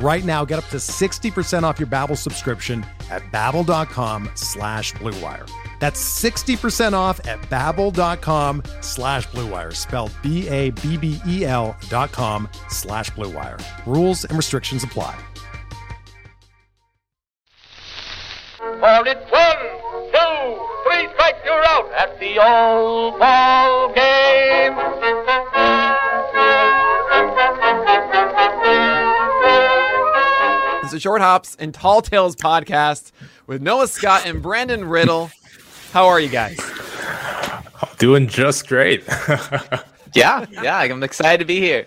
Right now, get up to 60% off your Babbel subscription at babbel.com slash bluewire. That's 60% off at babbel.com slash bluewire, spelled B-A-B-B-E-L dot com slash bluewire. Rules and restrictions apply. For it's one, two, three strikes, you're out at the old ball game. It's a Short Hops and Tall Tales podcast with Noah Scott and Brandon Riddle. How are you guys? Doing just great. Yeah, yeah, I'm excited to be here.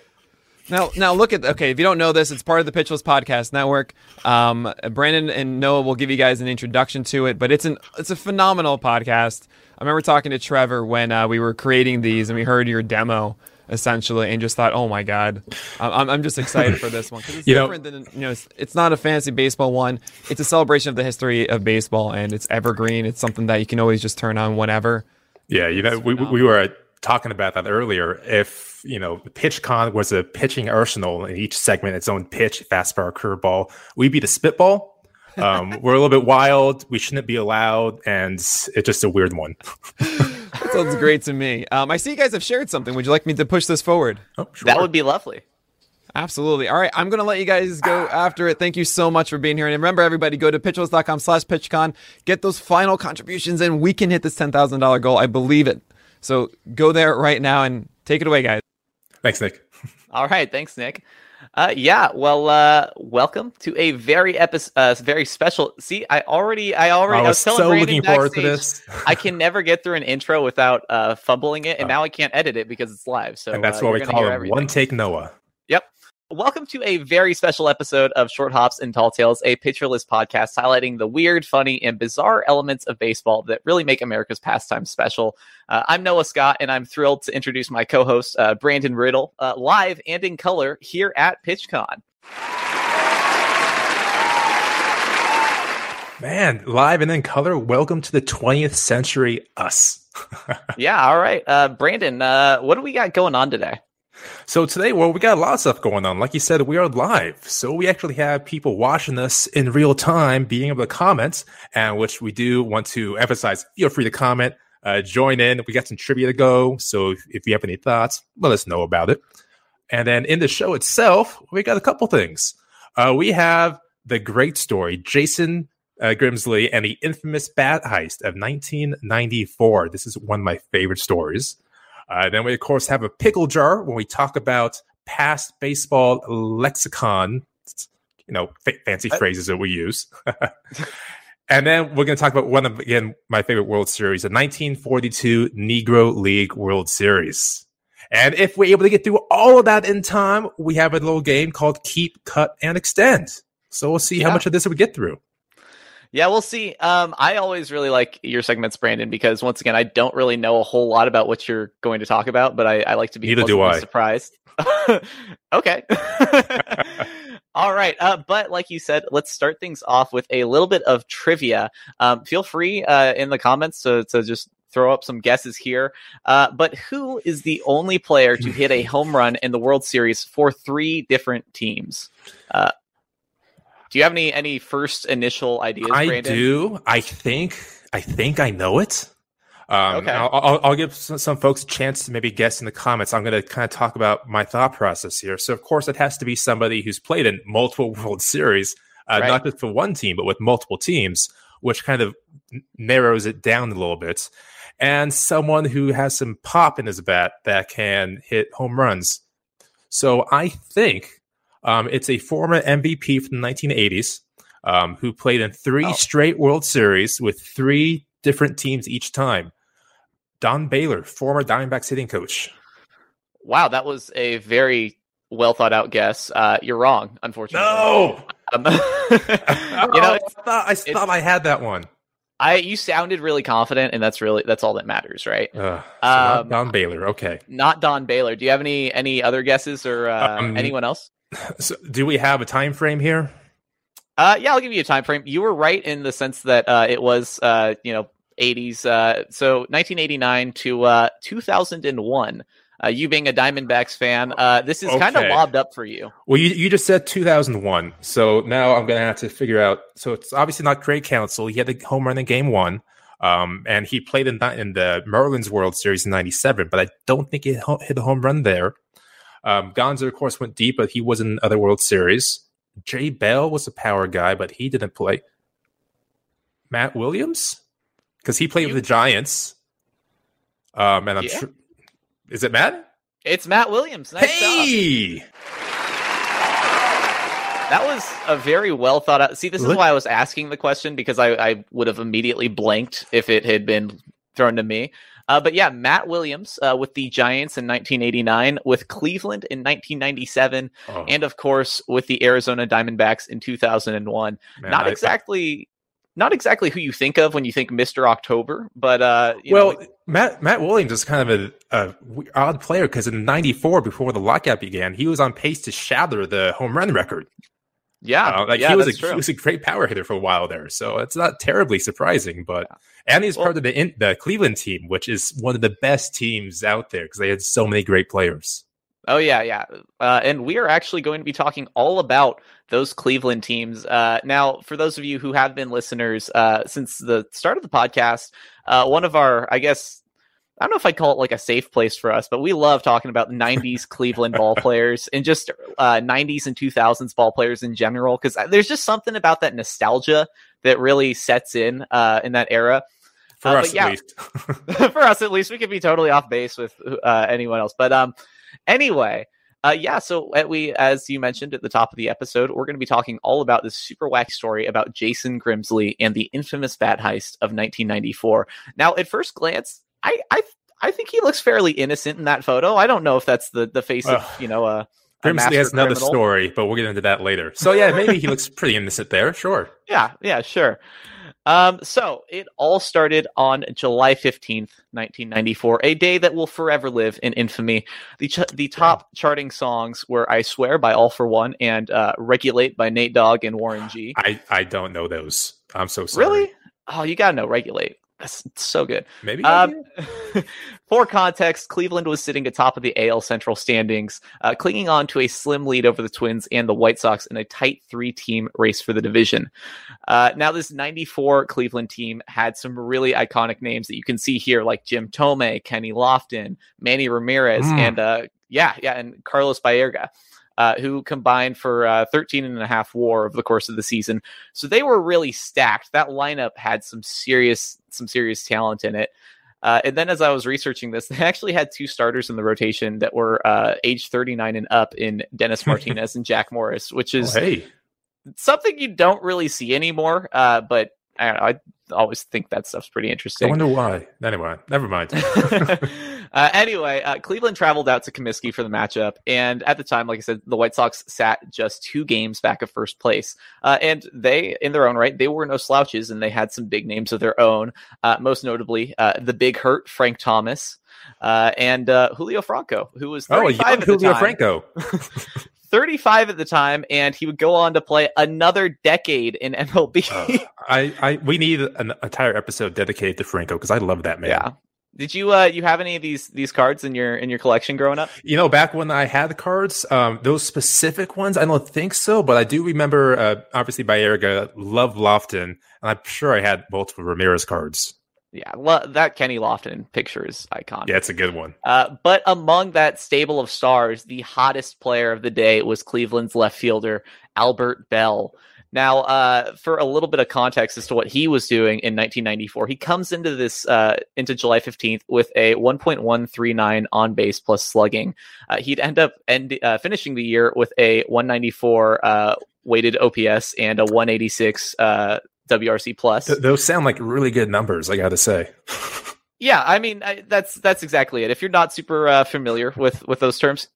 Now, now look at okay. If you don't know this, it's part of the Pitcher List Podcast Network. Um, Brandon and Noah will give you guys an introduction to it, but it's an it's a phenomenal podcast. I remember talking to Trevor when uh, we were creating these, and we heard your demo essentially, and just thought, oh my god, I'm I'm just excited for this one because it's You know- than you know. It's, it's not a fantasy baseball one. It's a celebration of the history of baseball, and it's evergreen. It's something that you can always just turn on whenever. yeah, you know, we, we were talking about that earlier. If, you know, PitchCon was a pitching arsenal in each segment, its own pitch, fastball, curveball, we'd be the spitball. Um, we're a little bit wild. We shouldn't be allowed. And it's just a weird one. Sounds great to me. Um, I see you guys have shared something. Would you like me to push this forward? Oh, sure. That would be lovely. Absolutely. All right, I'm going to let you guys go after it. Thank you so much for being here. And remember, everybody, go to pitcherlist.com slash pitchcon. Get those final contributions in. We can hit this $10,000 goal. I believe it. So go there right now and take it away, guys. Thanks, Nick. All right, thanks, Nick. Uh, yeah, well, uh, welcome to a very epi- uh, very special. See, I already, I already, I was telling so Brandon looking forward to this. I can never get through an intro without uh, fumbling it, and Oh. now I can't edit it because it's live. So and that's uh, why we call everything. One Take Noah. Yep. Welcome to a very special episode of Short Hops and Tall Tales, a Pitcher List podcast highlighting the weird, funny, and bizarre elements of baseball that really make America's pastime special. Uh, I'm Noah Scott, and I'm thrilled to introduce my co-host uh, Brandon Riddle, uh, live and in color here at PitchCon. Man, live and in color. Welcome to the 20th century us. yeah, all right, uh, Brandon, uh, what do we got going on today? So today, well, we got a lot of stuff going on. Like you said, we are live. So we actually have people watching us in real time, being able to comment, and which we do want to emphasize. Feel free to comment, uh, join in. We got some trivia to go. So if, you have any thoughts, let us know about it. And then in the show itself, we got a couple things. Uh, we have the great story, Jason uh, Grimsley and the infamous bat heist of 1994. This is one of my favorite stories. Uh, then we, of course, have a pickle jar when we talk about past baseball lexicon, you know, fa- fancy phrases that we use. and then we're going to talk about one of, again, my favorite World Series, the 1942 Negro League World Series. And if we're able to get through all of that in time, we have a little game called Keep, Cut, and Extend. So we'll see how much of this we get through. Yeah, we'll see. Um, I always really like your segments, Brandon, because once again, I don't really know a whole lot about what you're going to talk about, but I, I like to be Neither do pleasantly I. surprised. okay. All right. Uh, but like you said, let's start things off with a little bit of trivia. Um, feel free uh, in the comments to, to just throw up some guesses here. Uh, but who is the only player to hit a home run in the World Series for three different teams? Do you have any any first initial ideas, I Brandon? do. I think. I think I know it. Um, Okay. I'll, I'll, I'll give some, some folks a chance to maybe guess in the comments. I'm going to kind of talk about my thought process here. So, of course, it has to be somebody who's played in multiple World Series, uh, Right. not just for one team, but with multiple teams, which kind of narrows it down a little bit. and someone who has some pop in his bat that can hit home runs. So I think um, it's a former MVP from the 1980s um, who played in three Oh. straight World Series with three different teams each time. Don Baylor, former Diamondbacks hitting coach. Wow, that was a very well thought out guess. Uh, you're wrong, unfortunately. No, Um, you know, I thought I, thought I had that one. I you sounded really confident, and that's really that's all that matters, right? Uh, so Um, Don Baylor. Okay. Not Don Baylor. Do you have any any other guesses or uh, Um, anyone else? So do we have a time frame here? Uh, yeah, I'll give you a time frame. You were right in the sense that uh, it was uh, you know 80s. Uh, so 1989 to uh, 2001. Uh, you being a Diamondbacks fan, uh, this is kind of Okay. lobbed up for you. Well, you, you just said 2001. So now I'm going to have to figure out. So it's obviously not Craig Counsell. He had the home run in game one. Um, and he played in, that- in the Marlins World Series in 97, but I don't think he hit a home run there. Um, Gonzo, of course, went deep, but he was in other World Series. Jay Bell was a power guy, but he didn't play. Matt Williams? Because he played You- with the Giants. Um, and I'm Yeah. sure. Is it Matt? It's Matt Williams. Nice job. hey! That was a very well thought out. See, this is Look- why I was asking the question because I, I would have immediately blanked if it had been thrown to me. Uh, but yeah, Matt Williams uh, with the Giants in 1989, with Cleveland in 1997, Oh, and of course with the Arizona Diamondbacks in 2001. man, not I- exactly, not exactly who you think of when you think Mister October, but uh, you well, know, Matt Matt Williams is kind of a, a odd player because in '94, before the lockout began, he was on pace to shatter the home run record. Yeah, Uh, like yeah, he was a true. he was a great power hitter for a while there, so it's not terribly surprising. But and he's Well- part of the in, the Cleveland team, which is one of the best teams out there because they had so many great players. Oh yeah, yeah, uh, and we are actually going to be talking all about those Cleveland teams. Uh, now, for those of you who have been listeners uh, since the start of the podcast, uh, one of our, I guess, I don't know if I'd call it like a safe place for us, but we love talking about '90s Cleveland ball players and just uh, '90s and 2000s ball players in general, because there's just something about that nostalgia that really sets in uh, in that era. For Uh, us, yeah. at least. for us at least we could be totally off base with uh, anyone else but um anyway uh, yeah so uh, we as you mentioned at the top of the episode we're going to be talking all about this super wacky story about jason grimsley and the infamous bat heist of 1994 now at first glance i i i think he looks fairly innocent in that photo i don't know if that's the the face of you know uh, a Grimsley has another criminal. story, but we'll get into that later. So yeah, maybe he looks pretty innocent there. Sure. Yeah, yeah, sure. Um, so it all started on July 15th, 1994, a day that will forever live in infamy. The, ch- the top charting songs were I Swear by All-4-One and uh, Regulate by Nate Dogg and Warren G. I I don't know those. I'm so sorry. Really? Oh, you gotta know Regulate. That's so good. Maybe. Um, for context, Cleveland was sitting atop of the AL Central standings, uh, clinging on to a slim lead over the Twins and the White Sox in a tight three team race for the division. Uh, now, this 94 Cleveland team had some really iconic names that you can see here, like Jim Thome, Kenny Lofton, Manny Ramirez, Mm. and uh, yeah, yeah, and Carlos Baerga. Uh, who combined for uh, 13 and a half WAR over the course of the season. So they were really stacked. That lineup had some serious, some serious talent in it. Uh, and then as I was researching this, they actually had two starters in the rotation that were uh, age 39 and up in Dennis Martinez and Jack Morris, which Oh, is hey, something you don't really see anymore. Uh, but I, don't know, I always think that stuff's pretty interesting. I wonder why. Anyway, never mind. uh, anyway, uh, Cleveland traveled out to Comiskey for the matchup, and at the time, like I said, the White Sox sat just two games back of first place, uh, and they, in their own right, they were no slouches, and they had some big names of their own. Uh, most notably, uh, the Big Hurt Frank Thomas. Uh, and uh, Julio Franco, who was oh, 35 young at the Julio time. Franco. 35 at the time, and he would go on to play another decade in MLB. Uh, I, I, we need an entire episode dedicated to Franco because I love that man. yeah. Did you uh you have any of these these cards in your in your collection growing up? You know, back when I had the cards, um, those specific ones, I don't think so, but I do remember, uh, obviously, Baerga, Love Lofton, and I'm sure I had multiple Ramirez cards. Yeah, lo- that Kenny Lofton picture is iconic. Yeah, it's a good one. Uh, but among that stable of stars, the hottest player of the day was Cleveland's left fielder Albert Belle. Now, uh, for a little bit of context as to what he was doing in 1994, he comes into this uh, into July 15th with a 1.139 on base plus slugging. Uh, he'd end up end, uh, finishing the year with a 194 uh, weighted OPS and a 186 uh, WRC plus. Th- those sound like really good numbers. I got to say. Yeah, I mean I, that's that's exactly it. If you're not super uh, familiar with with those terms,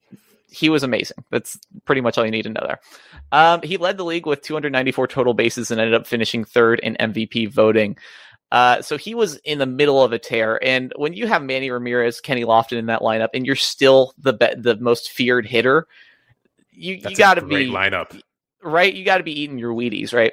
he was amazing. That's pretty much all you need to know there. Um, he led the league with 294 total bases and ended up finishing third in MVP voting. Uh, so he was in the middle of a tear. And when you have Manny Ramirez, Kenny Lofton in that lineup, and you're still the be- the most feared hitter, you That's you got to be lineup. right. You got to be eating your Wheaties, right?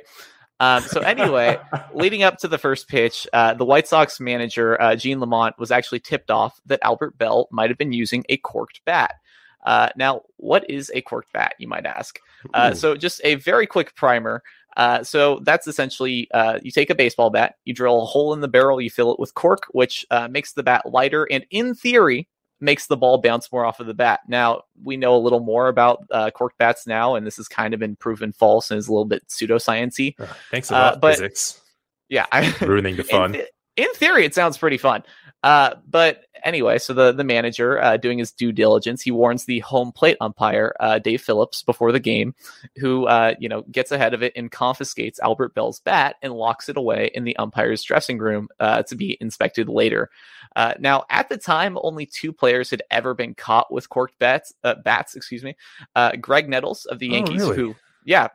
Um, so anyway, leading up to the first pitch, uh, the White Sox manager uh, Gene Lamont was actually tipped off that Albert Belle might have been using a corked bat. Uh, now, what is a corked bat? You might ask. Uh, so, just a very quick primer. Uh, so that's essentially uh, you take a baseball bat, you drill a hole in the barrel, you fill it with cork, which uh, makes the bat lighter, and in theory makes the ball bounce more off of the bat. Now we know a little more about uh, cork bats now, and this has kind of been proven false and is a little bit pseudosciency. Thanks a Uh, lot, but- physics. Yeah, I, Ruining the fun. In theory, it sounds pretty fun. Uh, but anyway, so the the manager uh, doing his due diligence, he warns the home plate umpire uh, Dave Phillips before the game, who uh, you know gets ahead of it and confiscates Albert Belle's bat and locks it away in the umpire's dressing room uh, to be inspected later. Uh, now, at the time, only two players had ever been caught with corked bats. Uh, bats, excuse me. Uh, Greg Nettles of the Oh, Yankees, really? who yeah.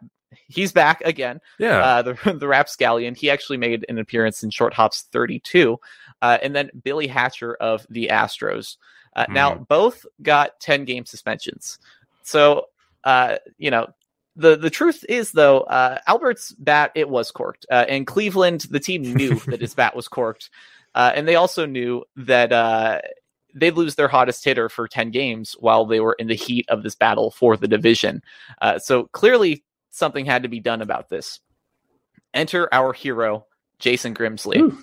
He's back again Yeah. uh, the the rapscallion. He actually made an appearance in Short Hops 32, uh, and then Billy Hatcher of the Astros. Uh, Now both got 10 game suspensions. So uh, you know the the truth is though uh, Albert's bat it was corked, uh, and Cleveland the team knew that his bat was corked, uh, and they also knew that. Uh, They'd lose their hottest hitter for 10 games while they were in the heat of this battle for the division. Uh, so clearly, something had to be done about this. Enter our hero, Jason Grimsley.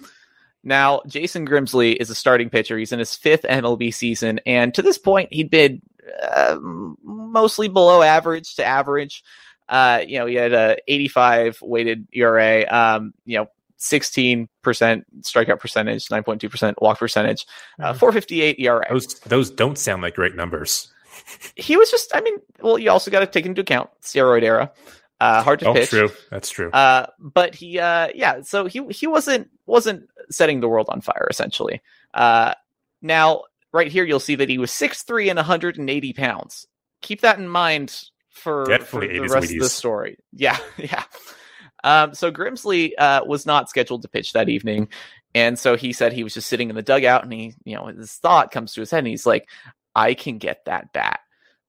Now, Jason Grimsley is a starting pitcher. He's in his fifth MLB season, and to this point, he'd been uh, mostly below average to average. Uh, you know, he had a 85 weighted ERA. Um, you know, 16% strikeout percentage, 9.2% walk percentage, uh, 458 ERA. those those don't sound like great numbers. He was just, I mean, well, you also got to take into account steroid era. Uh, hard to Oh, pitch. true. That's true. Uh, but he, uh, yeah, so he he wasn't wasn't setting the world on fire essentially. Uh, now right here you'll see that he was 6'3 and 180 pounds. Keep that in mind for, for the rest of the story. Yeah, yeah. Um, so Grimsley uh, was not scheduled to pitch that evening, and so he said he was just sitting in the dugout, and he, you know, his thought comes to his head, and he's like, "I can get that bat."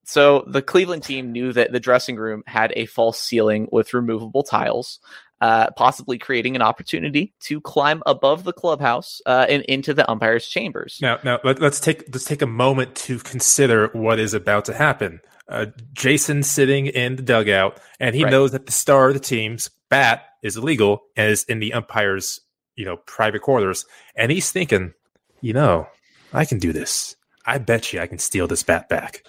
So the Cleveland team knew that the dressing room had a false ceiling with removable tiles, uh, possibly creating an opportunity to climb above the clubhouse uh, and into the umpire's chambers. Now, now let, us take let's take a moment to consider what is about to happen. Uh, Jason sitting in the dugout, and he Right. knows that the star of the team's bat is illegal and is in the umpire's you know private quarters, and he's thinking, you know, I can do this. I bet you I can steal this bat back.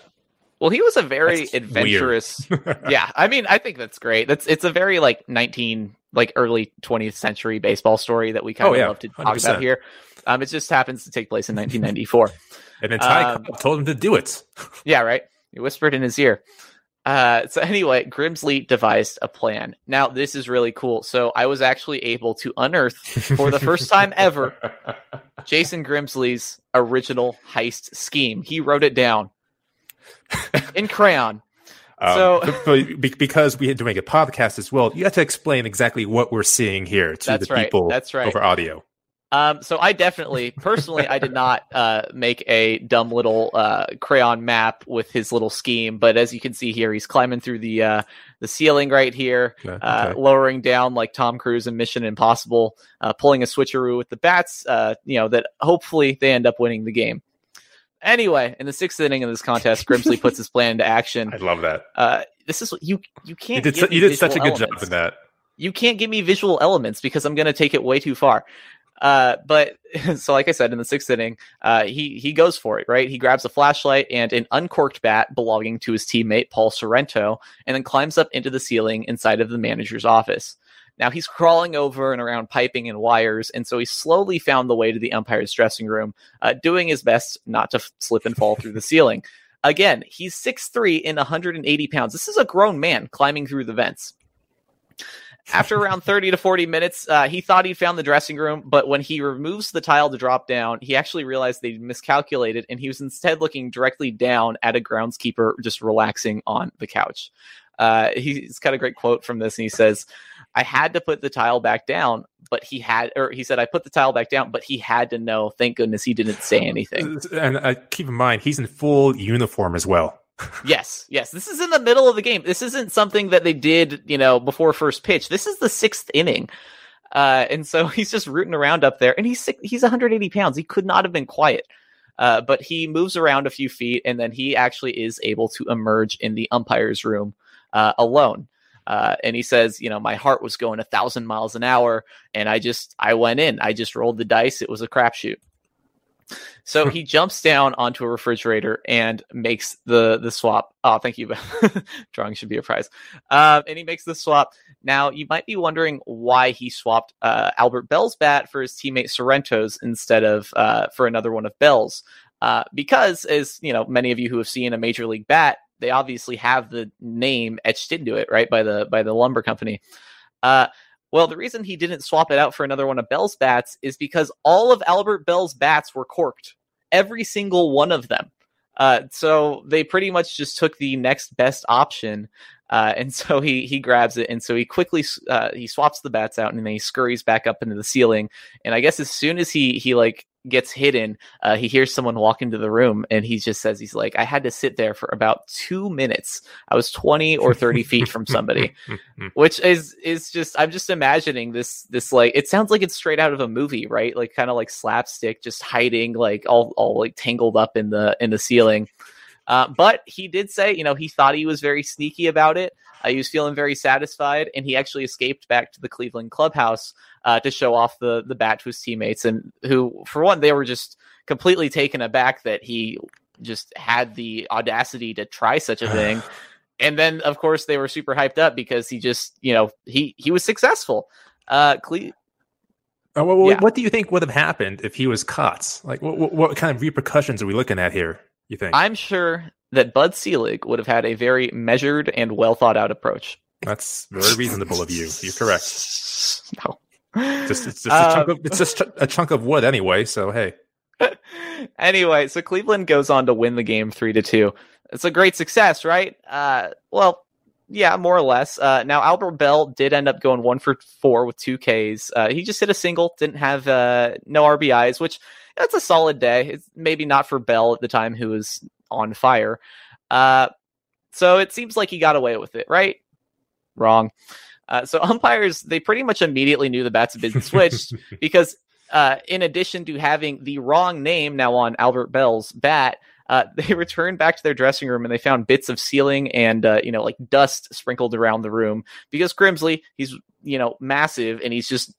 Well, he was a very That's adventurous. yeah, I mean, I think that's great. That's it's a very like nineteen like early twentieth century baseball story that we kind Oh, of yeah, love to talk 100%. about here. Um, it just happens to take place in 1994. And then Ty Um, told him to do it. Yeah, right. He whispered in his ear. Uh, so anyway, Grimsley devised a plan. Now this is really cool. So I was actually able to unearth for the first time ever Jason Grimsley's original heist scheme. He wrote it down in crayon. Um, So- but- because we had to make a podcast as well, you have to explain exactly what we're seeing here to the right. people That's right. over audio. Um, so I definitely, personally, I did not uh, make a dumb little uh, crayon map with his little scheme, but as you can see here, he's climbing through the uh, the ceiling right here, uh, okay. lowering down like Tom Cruise in Mission Impossible, uh, pulling a switcheroo with the bats. Uh, you know that hopefully they end up winning the game. Anyway, in the sixth inning of this contest, Grimsley puts his plan into action. I love that. Uh, this is you you You can't. did, give su- you did such a good job elements in that. you can't give me visual elements because I'm going to take it way too far. Uh, but so, like I said, in the sixth inning, uh, he he goes for it. Right, he grabs a flashlight and an uncorked bat belonging to his teammate Paul Sorrento, and then climbs up into the ceiling inside of the manager's office. Now he's crawling over and around piping and wires, and so he slowly found the way to the umpire's dressing room, uh, doing his best not to f- slip and fall through the ceiling. Again, he's 6'3 and 180 pounds. This is a grown man climbing through the vents. After around 30 to 40 minutes, uh, he thought he'd found the dressing room, but when he removes the tile to drop down, he actually realized they miscalculated and he was instead looking directly down at a groundskeeper just relaxing on the couch. Uh, he's got a great quote from this, and he says, I had to put the tile back down, but he had, or he said, I put the tile back down, but he had to know. Thank goodness he didn't say anything. And uh, keep in mind, he's in full uniform as well. yes, yes. This is in the middle of the game. This isn't something that they did, you know, before first pitch. This is the sixth inning. Uh, and so he's just rooting around up there, and he's sick, he's 180 pounds. He could not have been quiet. Uh, but he moves around a few feet, and then he actually is able to emerge in the umpire's room uh, alone. Uh, and he says, you know, my heart was going a thousand miles an hour, and I just I went in. I just rolled the dice. It was a crapshoot. So he jumps down onto a refrigerator and makes the the swap. Oh, thank you. Drawing should be a prize. Um, and he makes the swap. Now you might be wondering why he swapped uh, Albert Belle's bat for his teammate Sorrento's instead of uh, for another one of Belle's. Uh, because, as you know, many of you who have seen a major league bat, they obviously have the name etched into it, right, by the by the lumber company. Uh, well, the reason he didn't swap it out for another one of Belle's bats is because all of Albert Belle's bats were corked, every single one of them. Uh, so they pretty much just took the next best option, uh, and so he he grabs it, and so he quickly uh, he swaps the bats out, and then he scurries back up into the ceiling. And I guess as soon as he he like gets hidden, uh, he hears someone walk into the room and he just says, he's like, I had to sit there for about two minutes. I was 20 or 30 feet from somebody, which is, is just, I'm just imagining this, this like, it sounds like it's straight out of a movie, right? Like kind of like slapstick, just hiding, like all, all like tangled up in the, in the ceiling. Uh, but he did say, you know, he thought he was very sneaky about it. Uh, he was feeling very satisfied, and he actually escaped back to the Cleveland clubhouse uh, to show off the the bat to his teammates, and who, for one, they were just completely taken aback that he just had the audacity to try such a thing. and then, of course, they were super hyped up because he just, you know, he he was successful. Uh, Cle- uh, what, yeah. what, do you think would have happened if he was caught? Like, what, what kind of repercussions are we looking at here? You think? I'm sure that Bud Selig would have had a very measured and well thought out approach. That's very reasonable of you. You're correct. No. Just, it's just uh, a chunk of it's just a chunk of wood anyway. So hey. anyway, so Cleveland goes on to win the game three to two. It's a great success, right? Uh, well, yeah, more or less. Uh, now Albert Belle did end up going one for four with two Ks. Uh, he just hit a single, didn't have uh, no RBIs, which that's a solid day. It's maybe not for Belle at the time, who was on fire. Uh, so it seems like he got away with it, right? Wrong. Uh, so umpires, they pretty much immediately knew the bats had been switched because, uh, in addition to having the wrong name now on Albert Belle's bat, uh, they returned back to their dressing room and they found bits of ceiling and uh, you know like dust sprinkled around the room because Grimsley, he's you know massive and he's just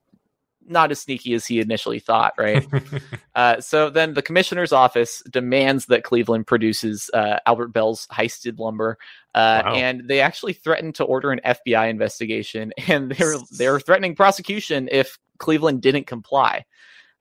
not as sneaky as he initially thought, right? uh, so then the commissioner's office demands that Cleveland produces uh, Albert Belle's heisted lumber, uh, wow. and they actually threatened to order an FBI investigation, and they were they were threatening prosecution if Cleveland didn't comply.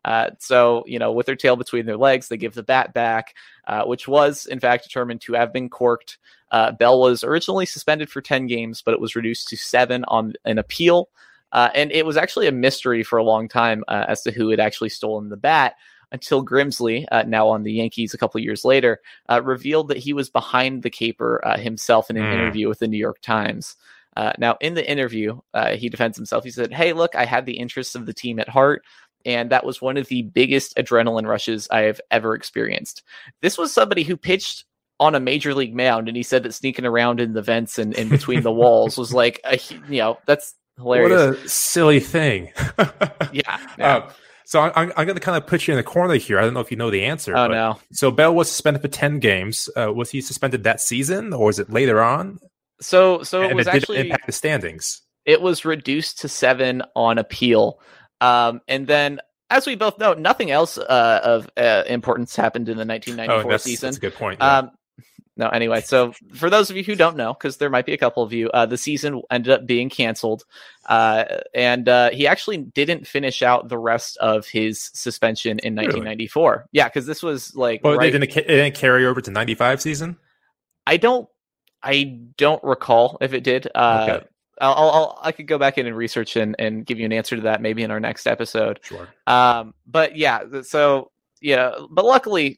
Uh, so, you know, with their tail between their legs, they give the bat back, uh, which was, in fact, determined to have been corked. Uh, Belle was originally suspended for 10 games, but it was reduced to seven on an appeal. Uh, and it was actually a mystery for a long time uh, as to who had actually stolen the bat until Grimsley, uh, now on the Yankees a couple years later, uh, revealed that he was behind the caper uh, himself in an mm. interview with the New York Times. Uh, now, in the interview, he defends himself. He said, Hey, look, I had the interests of the team at heart. And that was one of the biggest adrenaline rushes I have ever experienced. This was somebody who pitched on a major league mound, and he said that sneaking around in the vents and in between the walls was like a you know that's hilarious. What a silly thing. yeah. yeah. Uh, so I'm, I'm going to kind of put you in the corner here. I don't know if you know the answer. Oh no! So Belle was suspended for ten games. Uh, was he suspended that season, or was it later on? So, so it and was it actually impact the standings. It was reduced to seven on appeal, um, and then as we both know, nothing else uh, of uh, importance happened in the 1994 Oh, that's, season. that's a good point. yeah. Um, no, anyway, so for those of you who don't know, because there might be a couple of you, uh, the season ended up being canceled, uh, and uh, he actually didn't finish out the rest of his suspension in Really? 1994. Yeah, because this was like but right- they didn't, it didn't carry over to 95 season? I don't, I don't recall if it did. Uh, Okay. I'll, I'll, I'll, could go back in and research and, and give you an answer to that maybe in our next episode. Sure. Um, but yeah, so yeah, but luckily,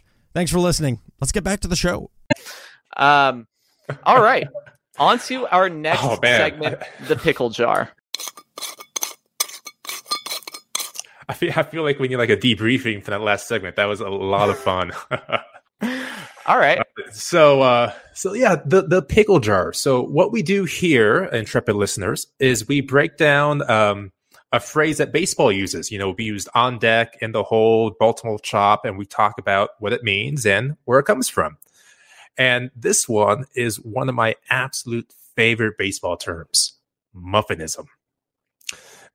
Thanks for listening. Let's get back to the show. Um, all right, on to our next Oh, segment, the pickle jar. I feel, I feel like we need like a debriefing for that last segment. That was a lot of fun. All right, so uh so yeah the the pickle jar so what we do here intrepid listeners is we break down um a phrase that baseball uses you know we used on deck in the whole baltimore chop and we talk about what it means and where it comes from and this one is one of my absolute favorite baseball terms muffinism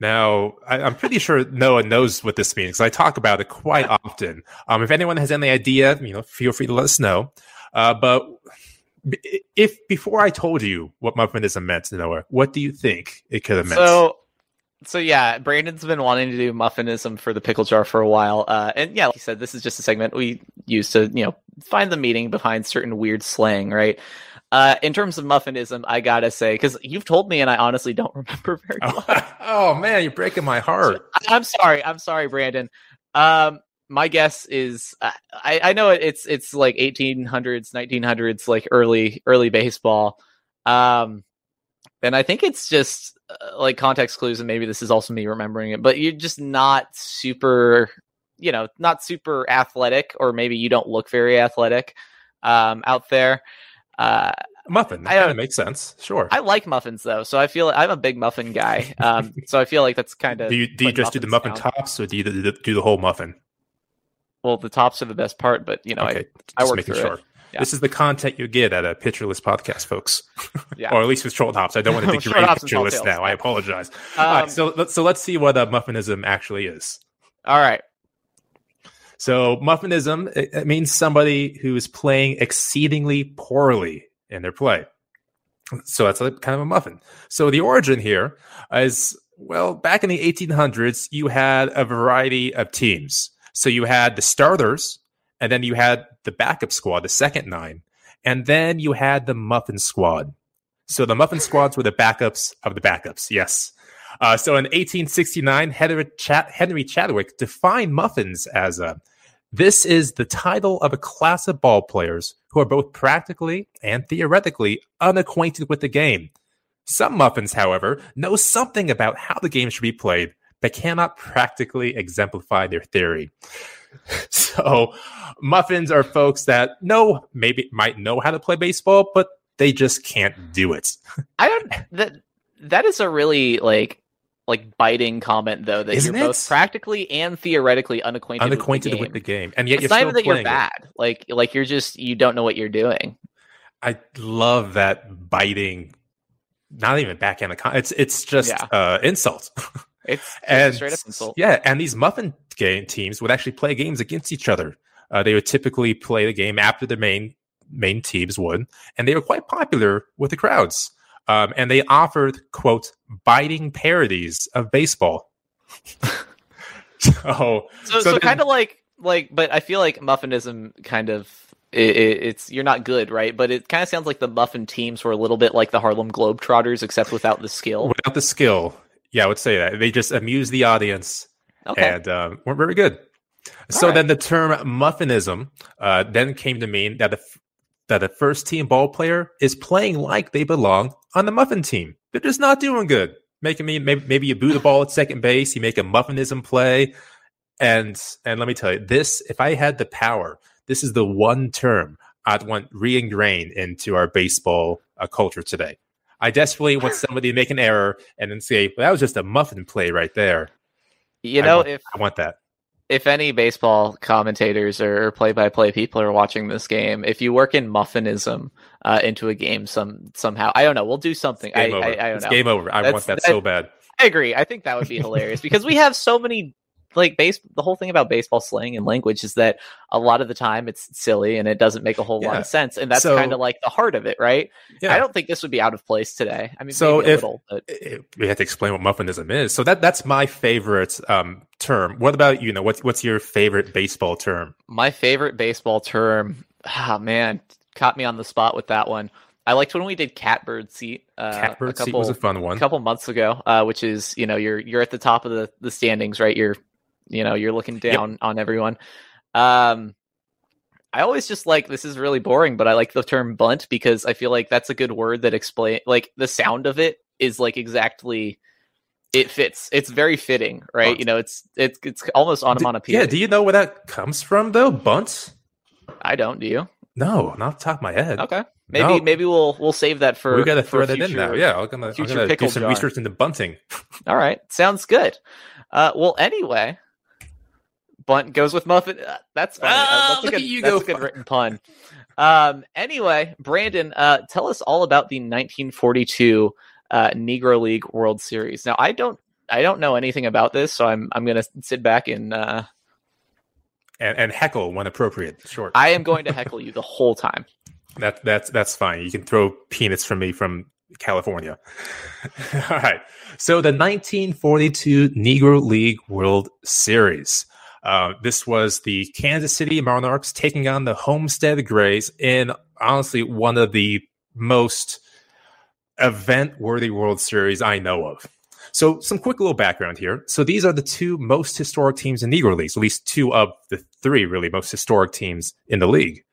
now I, i'm pretty sure noah knows what this means 'cause i talk about it quite often um, if anyone has any idea, you know, feel free to let us know. Uh, but if before I told you what muffinism meant, Noah, what do you think it could have meant? so so yeah, Brandon's been wanting to do muffinism for the pickle jar for a while, uh, and yeah, like you said, this is just a segment we use to you know find the meaning behind certain weird slang, right? Uh, in terms of muffinism, I gotta say because you've told me, and I honestly don't remember very well. oh, oh, man, you're breaking my heart. I'm sorry. I'm sorry, Brandon. Um, my guess is uh, I, I know it's it's like 1800s, 1900s, like early early baseball. Um, and I think it's just uh, like context clues, and maybe this is also me remembering it. But you're just not super, you know, not super athletic, or maybe you don't look very athletic um, out there. Uh, Muffin. That I kind don't- of makes sense. Sure. I like muffins though, so I feel I'm a big muffin guy. Um, so I feel like that's kind of do you do you just do the muffin tops, or do you do the, do the whole muffin? Well, the tops are the best part, but you know, I- okay, I just work through sure. it. Yeah. This is the content you get at a Pitcher List podcast, folks, yeah. or at least with troll tops. I don't want to hops and tall pictureless now. I apologize. All right, Um, so let's so let's see what a muffinism actually is. all right. So muffinism it, it means somebody who is playing exceedingly poorly in their play. So that's a kind of a muffin. So the origin here is well, back in the 1800s, you had a variety of teams. So you had the starters, and then you had the backup squad, the second nine, and then you had the muffin squad. So the muffin squads were the backups of the backups. Yes. Uh, so in 1869, Henry, Chat- Henry Chadwick defined muffins as a this is the title of a class of ball players who are both practically and theoretically unacquainted with the game. Some muffins, however, know something about how the game should be played, but cannot practically exemplify their theory. So, muffins are folks that know, maybe might know how to play baseball, but they just can't do it. I don't that that is a really like like biting comment though that Isn't you're both practically and theoretically unacquainted, Unacquainted with with the the game. game, and yet It's you're not still even that you're playing it. bad. Like like you're just you don't know what you're doing. I love that biting. Not even backhand. It's it's just Yeah. uh, insult. It's and straight up insult. yeah, and these muffin game teams would actually play games against each other. Uh, they would typically play the game after the main main teams would, and they were quite popular with the crowds. Um, and they offered quote biting parodies of baseball. Oh, So, so, kind of like like, but I feel like muffinism kind of it, it, it's you're not good, right? But it kind of sounds like the muffin teams were a little bit like the Harlem Globetrotters, except without the skill. without the skill, yeah, I would say that they just amuse the audience Okay, and um, weren't very good. So right. then the term muffinism uh, then came to mean that the f- that the first team ball player is playing like they belong on the muffin team. They're just not doing good. Making me maybe, maybe you boo the ball at second base, you make a muffinism play, and and let me tell you this: if I had the power, this is the one term I'd want re-ingrained into our baseball uh, culture today. I desperately want somebody to make an error and then say, well, "That was just a muffin play right there." you I know want- if I want that. if any baseball commentators or play-by-play people are watching this game, if you work in muffinism uh, into a game some somehow, I don't know, we'll do something. I, Game over. I, I don't it's know. game over. I That's- want that- so bad. I agree. I think that would be hilarious because we have so many like base. The whole thing about baseball slang and language is that a lot of the time it's silly and it doesn't make a whole lot of sense, and that's So- kind of like the heart of it, right? Yeah. I don't think this would be out of place today. I mean, So if- little, we have to explain what muffinism is. So that that's my favorite um, term. What about you? Know what's what's your favorite baseball term? my favorite baseball term. Ah, man, caught me on the spot with that one. I liked when we did catbird seat. Uh, Catbird a couple, seat was a fun one. a couple months ago, uh, which is you know you're you're at the top of the the standings, right? You're you know you're looking down on everyone. Um, I always just like this is really boring, but I like the term bunt because I feel like that's a good word that explain like the sound of it is like exactly it fits. It's very fitting, right? Bunt. You know, it's it's it's almost onomatopoeia. Yeah. Do you know where that comes from though? bunt I don't. Do you? No, not off the top of my head. Okay. Maybe No. maybe we'll we'll save that for we got to throw that in now. Yeah, I'm gonna, I'm gonna do some jar. research into bunting. All right. Sounds good. Uh, well, anyway, bunt goes with muffin. Uh, that's funny. Uh, that's a look good, at you that's go a good written pun. Um, anyway, Brandon, uh, tell us all about the 1942 uh, Negro League World Series. Now, I don't I don't know anything about this, so I'm I'm gonna sit back and uh, And, and heckle when appropriate. Short. I am going to heckle you the whole time. That that's that's fine. You can throw peanuts from me from California. All right. So the 1942 Negro League World Series. Uh, this was the Kansas City Monarchs taking on the Homestead Grays in honestly one of the most event-worthy World Series I know of. So some quick little background here. So these are the two most historic teams in Negro Leagues, at least two of the three really most historic teams in the league.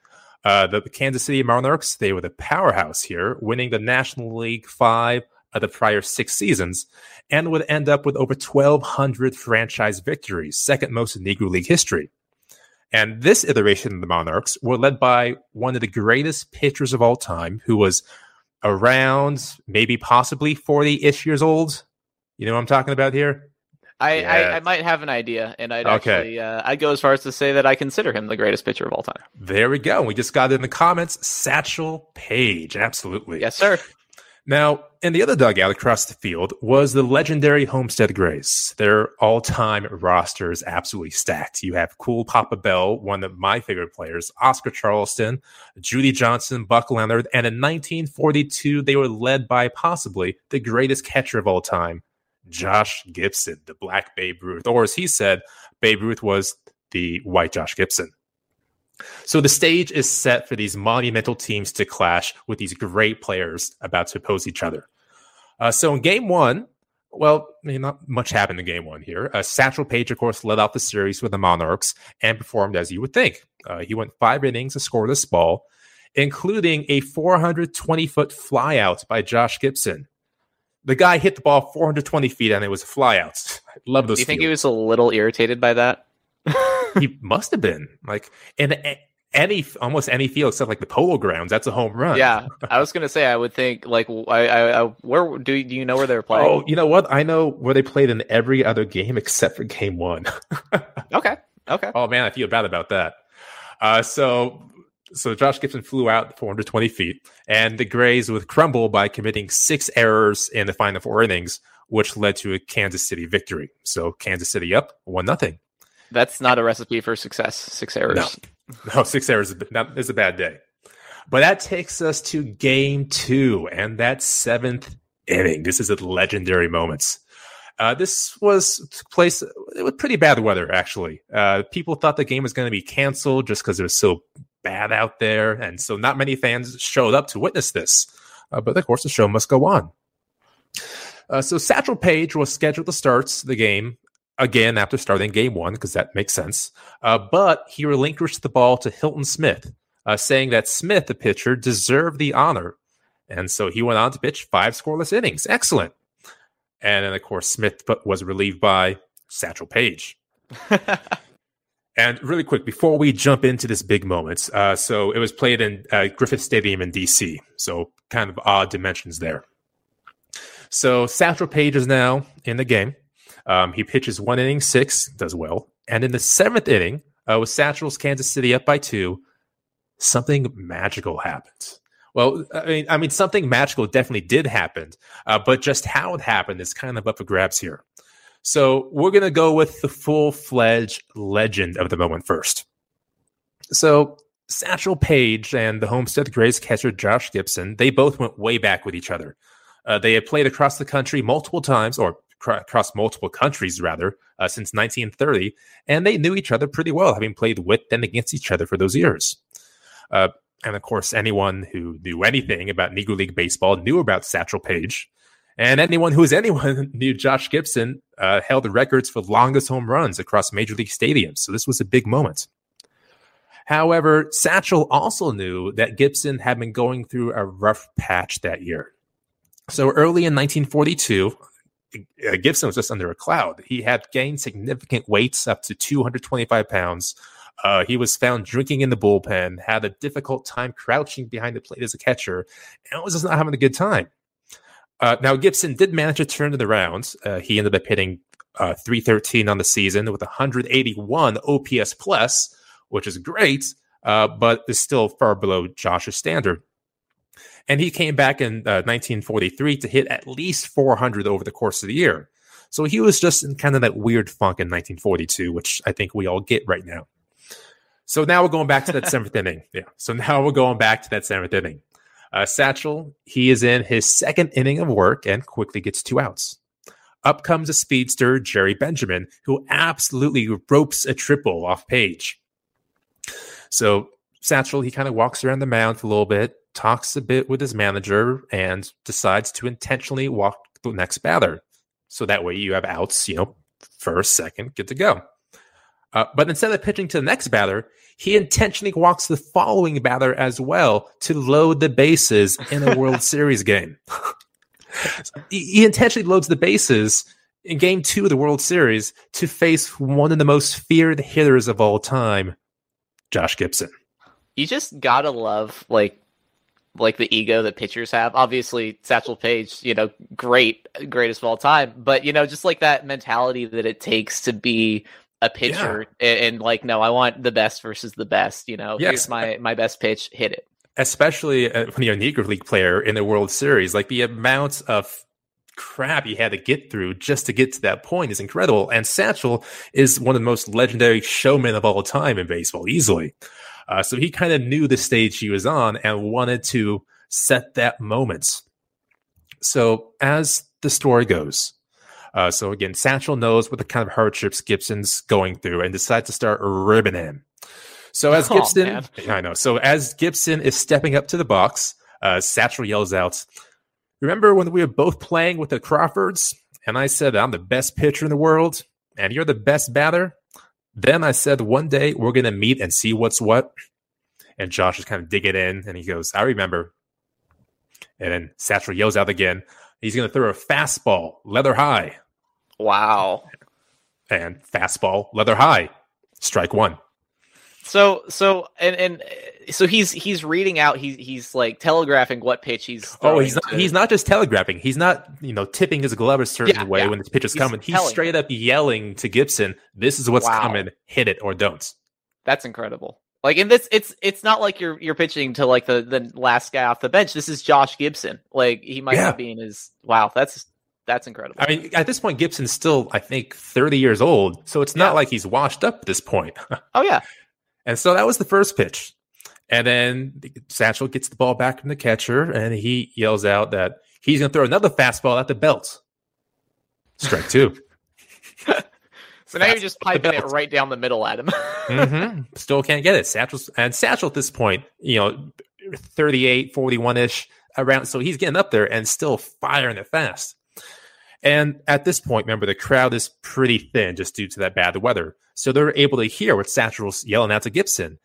Uh, the Kansas City Monarchs, they were the powerhouse here, winning the National League five the prior six seasons, and would end up with over 1,200 franchise victories, second most in Negro League history. And this iteration of the Monarchs were led by one of the greatest pitchers of all time, who was around maybe possibly 40 ish years old. You know what I'm talking about here? I, Yeah. I, I might have an idea, and I'd Okay. actually uh, I'd go as far as to say that I consider him the greatest pitcher of all time. There we go. We just got it in the comments. Satchel Paige. Absolutely. Yes, sir. Now, in the other dugout across the field was the legendary Homestead Grays. Their all time roster is absolutely stacked. You have Cool Papa Bell, one of my favorite players, Oscar Charleston, Judy Johnson, Buck Leonard, and in 1942, they were led by possibly the greatest catcher of all time, Josh Gibson, the Black Babe Ruth. Or as he said, Babe Ruth was the white Josh Gibson. So the stage is set for these monumental teams to clash with these great players about to oppose each other. Uh, so in game one, well, I mean, not much happened in game one here. Uh, Satchel Paige, of course, led out the series with the Monarchs and performed as you would think. Uh, he went five innings to score this ball, including a 420 foot flyout by Josh Gibson. The guy hit the ball 420 feet and it was a flyout. I love those. Do you think he was a little irritated by that? he must have been like in any almost any field except like the polo grounds. That's a home run. yeah, I was gonna say I would think like I, I, I where do do you know where they're playing? Oh, you know what? I know where they played in every other game except for game one. Okay, okay. oh man, I feel bad about that. Uh, so so Josh Gibson flew out 420 feet, and the Grays would crumble by committing six errors in the final four innings, which led to a Kansas City victory. So Kansas City up one nothing. That's not a recipe for success. Six errors. No. No, six errors is a, bad day. But that takes us to game two and that seventh inning. This is a legendary moments. Uh, this was place it was pretty bad weather actually. Uh, people thought the game was going to be canceled just because it was so bad out there, and so not many fans showed up to witness this. Uh, but of course, the show must go on. Uh, so Satchel Paige was scheduled to start the game again after starting game one because that makes sense. Uh, but he relinquished the ball to Hilton Smith, uh, saying that Smith, the pitcher, deserved the honor. And so he went on to pitch five scoreless innings. Excellent. And then, of course, Smith was relieved by Satchel Paige. and really quick, before we jump into this big moment, uh, so it was played in uh, Griffith Stadium in DC. So kind of odd dimensions there. So Satchel Paige is now in the game. Um, he pitches one inning, six, does well. And in the seventh inning, uh, with Satchel's Kansas City up by two, something magical happens. Well, I mean, I mean, something magical definitely did happen, uh, but just how it happened is kind of up for grabs here. So we're gonna go with the full-fledged legend of the moment first. So Satchel Paige and the Homestead Grays catcher Josh Gibson, they both went way back with each other. Uh, they had played across the country multiple times, or across multiple countries rather, uh, since 1930, and they knew each other pretty well, having played with and against each other for those years. Uh, and of course, anyone who knew anything about Negro League baseball knew about Satchel Paige. And anyone who was anyone knew Josh Gibson uh, held the records for longest home runs across major league stadiums. So this was a big moment. However, Satchel also knew that Gibson had been going through a rough patch that year. So early in 1942, uh, Gibson was just under a cloud. He had gained significant weights up to 225 pounds. Uh, he was found drinking in the bullpen, had a difficult time crouching behind the plate as a catcher, and was just not having a good time. Uh, now, Gibson did manage to turn it around. Uh, he ended up hitting uh, 313 on the season with 181 OPS plus, which is great, uh, but is still far below Josh's standard. And he came back in uh, 1943 to hit at least 400 over the course of the year. So he was just in kind of that weird funk in 1942, which I think we all get right now. So now we're going back to that seventh inning. Yeah. So now we're going back to that seventh inning. Uh, Satchel, he is in his second inning of work and quickly gets two outs. Up comes a speedster, Jerry Benjamin, who absolutely ropes a triple off Paige. So Satchel, he kind of walks around the mound for a little bit, talks a bit with his manager, and decides to intentionally walk the next batter. So that way you have outs, you know, first, second, good to go. Uh, but instead of pitching to the next batter, he intentionally walks the following batter as well to load the bases in a World Series game. he, he intentionally loads the bases in game two of the World Series to face one of the most feared hitters of all time, Josh Gibson. You just gotta love like like the ego that pitchers have. Obviously, Satchel Paige, you know, great, greatest of all time. But you know, just like that mentality that it takes to be a pitcher yeah. and, and, like, no, I want the best versus the best. You know, yes. here's my my best pitch, hit it. Especially uh, when you're a Negro League player in the World Series, like the amount of crap he had to get through just to get to that point is incredible. And Satchel is one of the most legendary showmen of all time in baseball, easily. Uh, so he kind of knew the stage he was on and wanted to set that moment. So as the story goes, uh, so again, Satchel knows what the kind of hardships Gibson's going through and decides to start ribbing him. So as oh, Gibson, I know. So as Gibson is stepping up to the box, uh, Satchel yells out, "Remember when we were both playing with the Crawfords, and I said I'm the best pitcher in the world, and you're the best batter? Then I said, one day we're going to meet and see what's what. And Josh is kind of digging in and he goes, I remember. And then Satchel yells out again. He's going to throw a fastball, leather high. Wow. And fastball, leather high. Strike one. So so and and so he's he's reading out he's he's like telegraphing what pitch he's oh he's not to. he's not just telegraphing he's not you know tipping his glove a certain yeah, way yeah. when this pitch is he's coming he's straight up yelling to Gibson this is what's wow. coming hit it or don't that's incredible like in this it's it's not like you're you're pitching to like the the last guy off the bench this is Josh Gibson like he might yeah. not be in his wow that's that's incredible. I mean, at this point, Gibson's still, I think, 30 years old. So it's not like he's washed up at this point. oh, yeah. And so that was the first pitch. And then Satchel gets the ball back from the catcher and he yells out that he's going to throw another fastball at the belt. Strike two. So now you're just piping it right down the middle at him. hmm Still can't get it. Satchel's and Satchel at this point, you know, 38, 41 ish around. So he's getting up there and still firing it fast. And at this point, remember, the crowd is pretty thin just due to that bad weather. So they're able to hear what Satchel's yelling out to Gibson.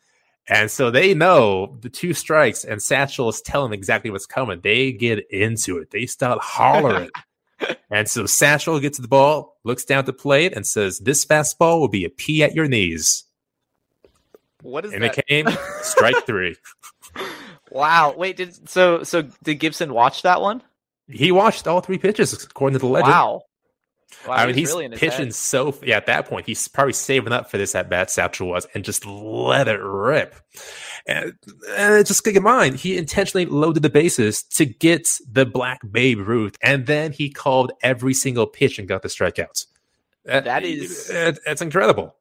And so they know the two strikes, and Satchel is telling them exactly what's coming. They get into it. They start hollering. and so Satchel gets the ball, looks down at the plate, and says, This fastball will be a pea at your knees. what is that? And that? it came strike three. Wow. Wait, did so so did Gibson watch that one? He watched all three pitches, according to the legend. Wow. Wow, I mean, he's really pitching head. so. Yeah, at that point, he's probably saving up for this at bat. Satchel was, and just let it rip. And, and just keep in mind, he intentionally loaded the bases to get the black Babe Ruth, and then he called every single pitch and got the strikeouts. Uh, that is- it- it's incredible.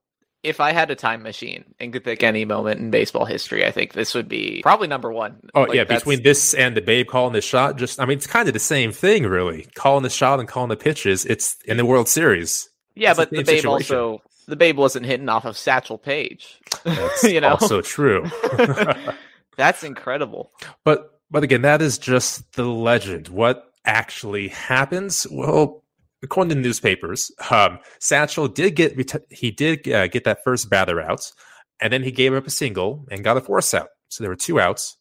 If I had a time machine and could pick any moment in baseball history, I think this would be probably number one. Oh Like, yeah, that's- between this and the Babe calling the shot, just I mean, it's kind of the same thing, really. Calling the shot and calling the pitches. It's in the World Series. yeah, it's but the same Babe situation. also the Babe wasn't hitting off of Satchel Paige. That's You know? also true. That's incredible. But but again, that is just the legend. What actually happens? Well, according to the newspapers, um, Satchel did get he did uh, get that first batter out, and then he gave up a single and got a force out. So there were two outs.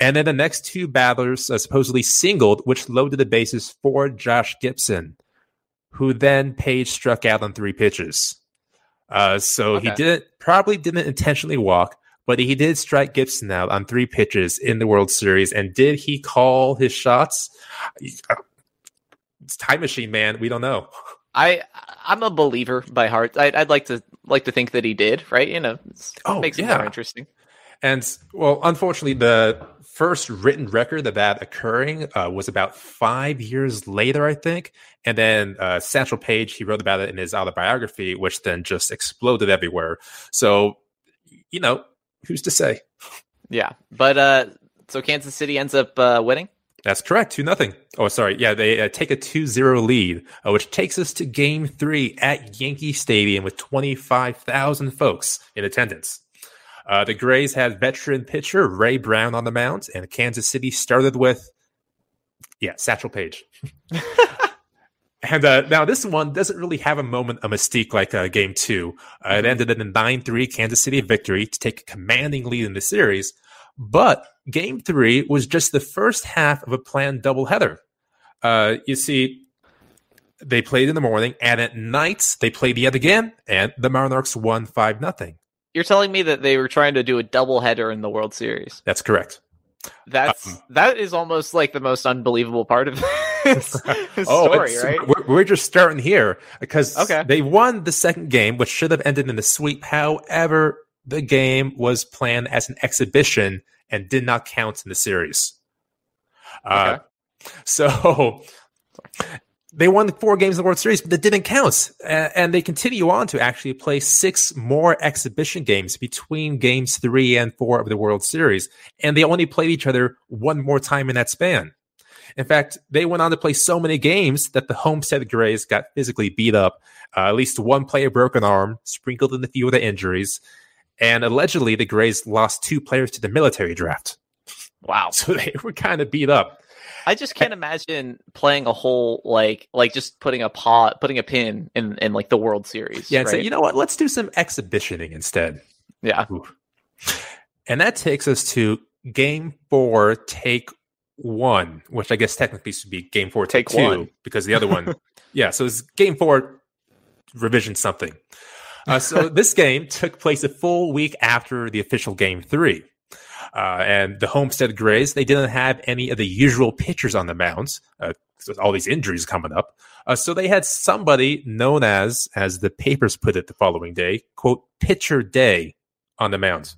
And then the next two batters uh, supposedly singled, which loaded the bases for Josh Gibson, who then Paige struck out on three pitches. Uh, so he didn't probably didn't intentionally walk, but he did strike Gibson out on three pitches in the World Series. And did he call his shots? Time machine, man. We don't know. I I'm a believer by heart. I'd, I'd like to like to think that he did. Right? You know, Oh, makes it more interesting. And well, unfortunately, the first written record of that occurring uh, was about five years later, I think. And then uh, Satchel Paige, he wrote about it in his autobiography, which then just exploded everywhere. So, you know, who's to say? Yeah, but uh, so Kansas City ends up uh, winning. That's correct. 2 nothing. Oh, sorry. Yeah, they uh, take a 2 0 lead, uh, which takes us to game three at Yankee Stadium with 25,000 folks in attendance. Uh, the Grays had veteran pitcher Ray Brown on the mound, and Kansas City started with, yeah, Satchel Paige. and uh, now this one doesn't really have a moment of mystique like uh, game two. Uh, it ended in a 9 3 Kansas City victory to take a commanding lead in the series. But game three was just the first half of a planned doubleheader. Uh, you see, they played in the morning, and at night they played yet again, and the Monarchs won 5 nothing. You're telling me that they were trying to do a double header in the World Series. That's correct. That's Um, that is almost like the most unbelievable part of this, this Oh, story, right? We're, we're just starting here because Okay. they won the second game, which should have ended in a sweep. However, the game was planned as an exhibition and did not count in the series. Uh, so they won four games in the World Series, but that didn't count. And they continue on to actually play six more exhibition games between games three and four of the World Series. And they only played each other one more time in that span. In fact, they went on to play so many games that the Homestead Grays got physically beat up. Uh, at least one player broke an arm, sprinkled in a few of the injuries. And allegedly, the Grays lost two players to the military draft. Wow. So they were kind of beat up. I just can't imagine playing a whole like like just putting a pot putting a pin in in like the World Series. Yeah, and right? say, you know what? Let's do some exhibitioning instead. yeah. And that takes us to game four, take one, which I guess technically should be game four, take, Take two, one. because the other one, yeah, so it's game four, revision something. Uh, so this game took place a full week after the official game three. Uh, and the Homestead Grays, they didn't have any of the usual pitchers on the mounds, uh, all these injuries coming up. Uh, so they had somebody known as, as the papers put it the following day, quote, pitcher day on the mounds.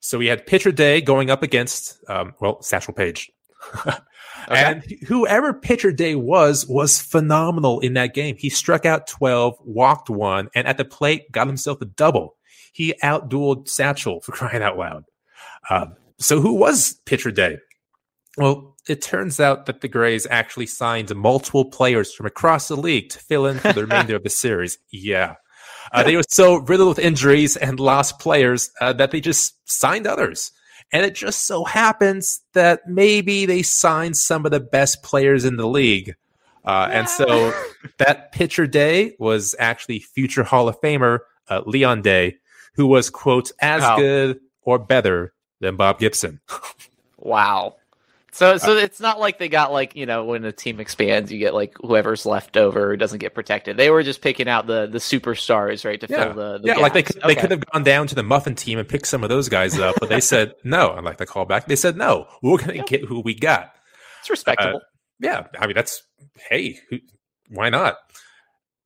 So we had pitcher day going up against, um, well, Satchel Paige. And whoever pitcher day was, was phenomenal in that game. He struck out 12, walked one, and at the plate got himself a double. He outdueled Satchel for crying out loud. Um, so who was pitcher day? Well, it turns out that the Grays actually signed multiple players from across the league to fill in for the remainder of the series. Yeah. Uh, they were so riddled with injuries and lost players uh, that they just signed others. And it just so happens that maybe they signed some of the best players in the league. Uh, and so that pitcher day was actually future Hall of Famer uh, Leon Day, who was, quote, as Wow. good or better than Bob Gibson. Wow. So so it's not like they got like, you know, when a team expands, you get like whoever's left over who doesn't get protected. They were just picking out the the superstars, right, to Yeah, fill the, the yeah, like they gaps. could, they could have gone down to the Muffin team and picked some of those guys up, but they said no. I like the callback. They said no. We're going to Yep. get who we got. It's respectable. Yeah, I mean that's hey, who, why not?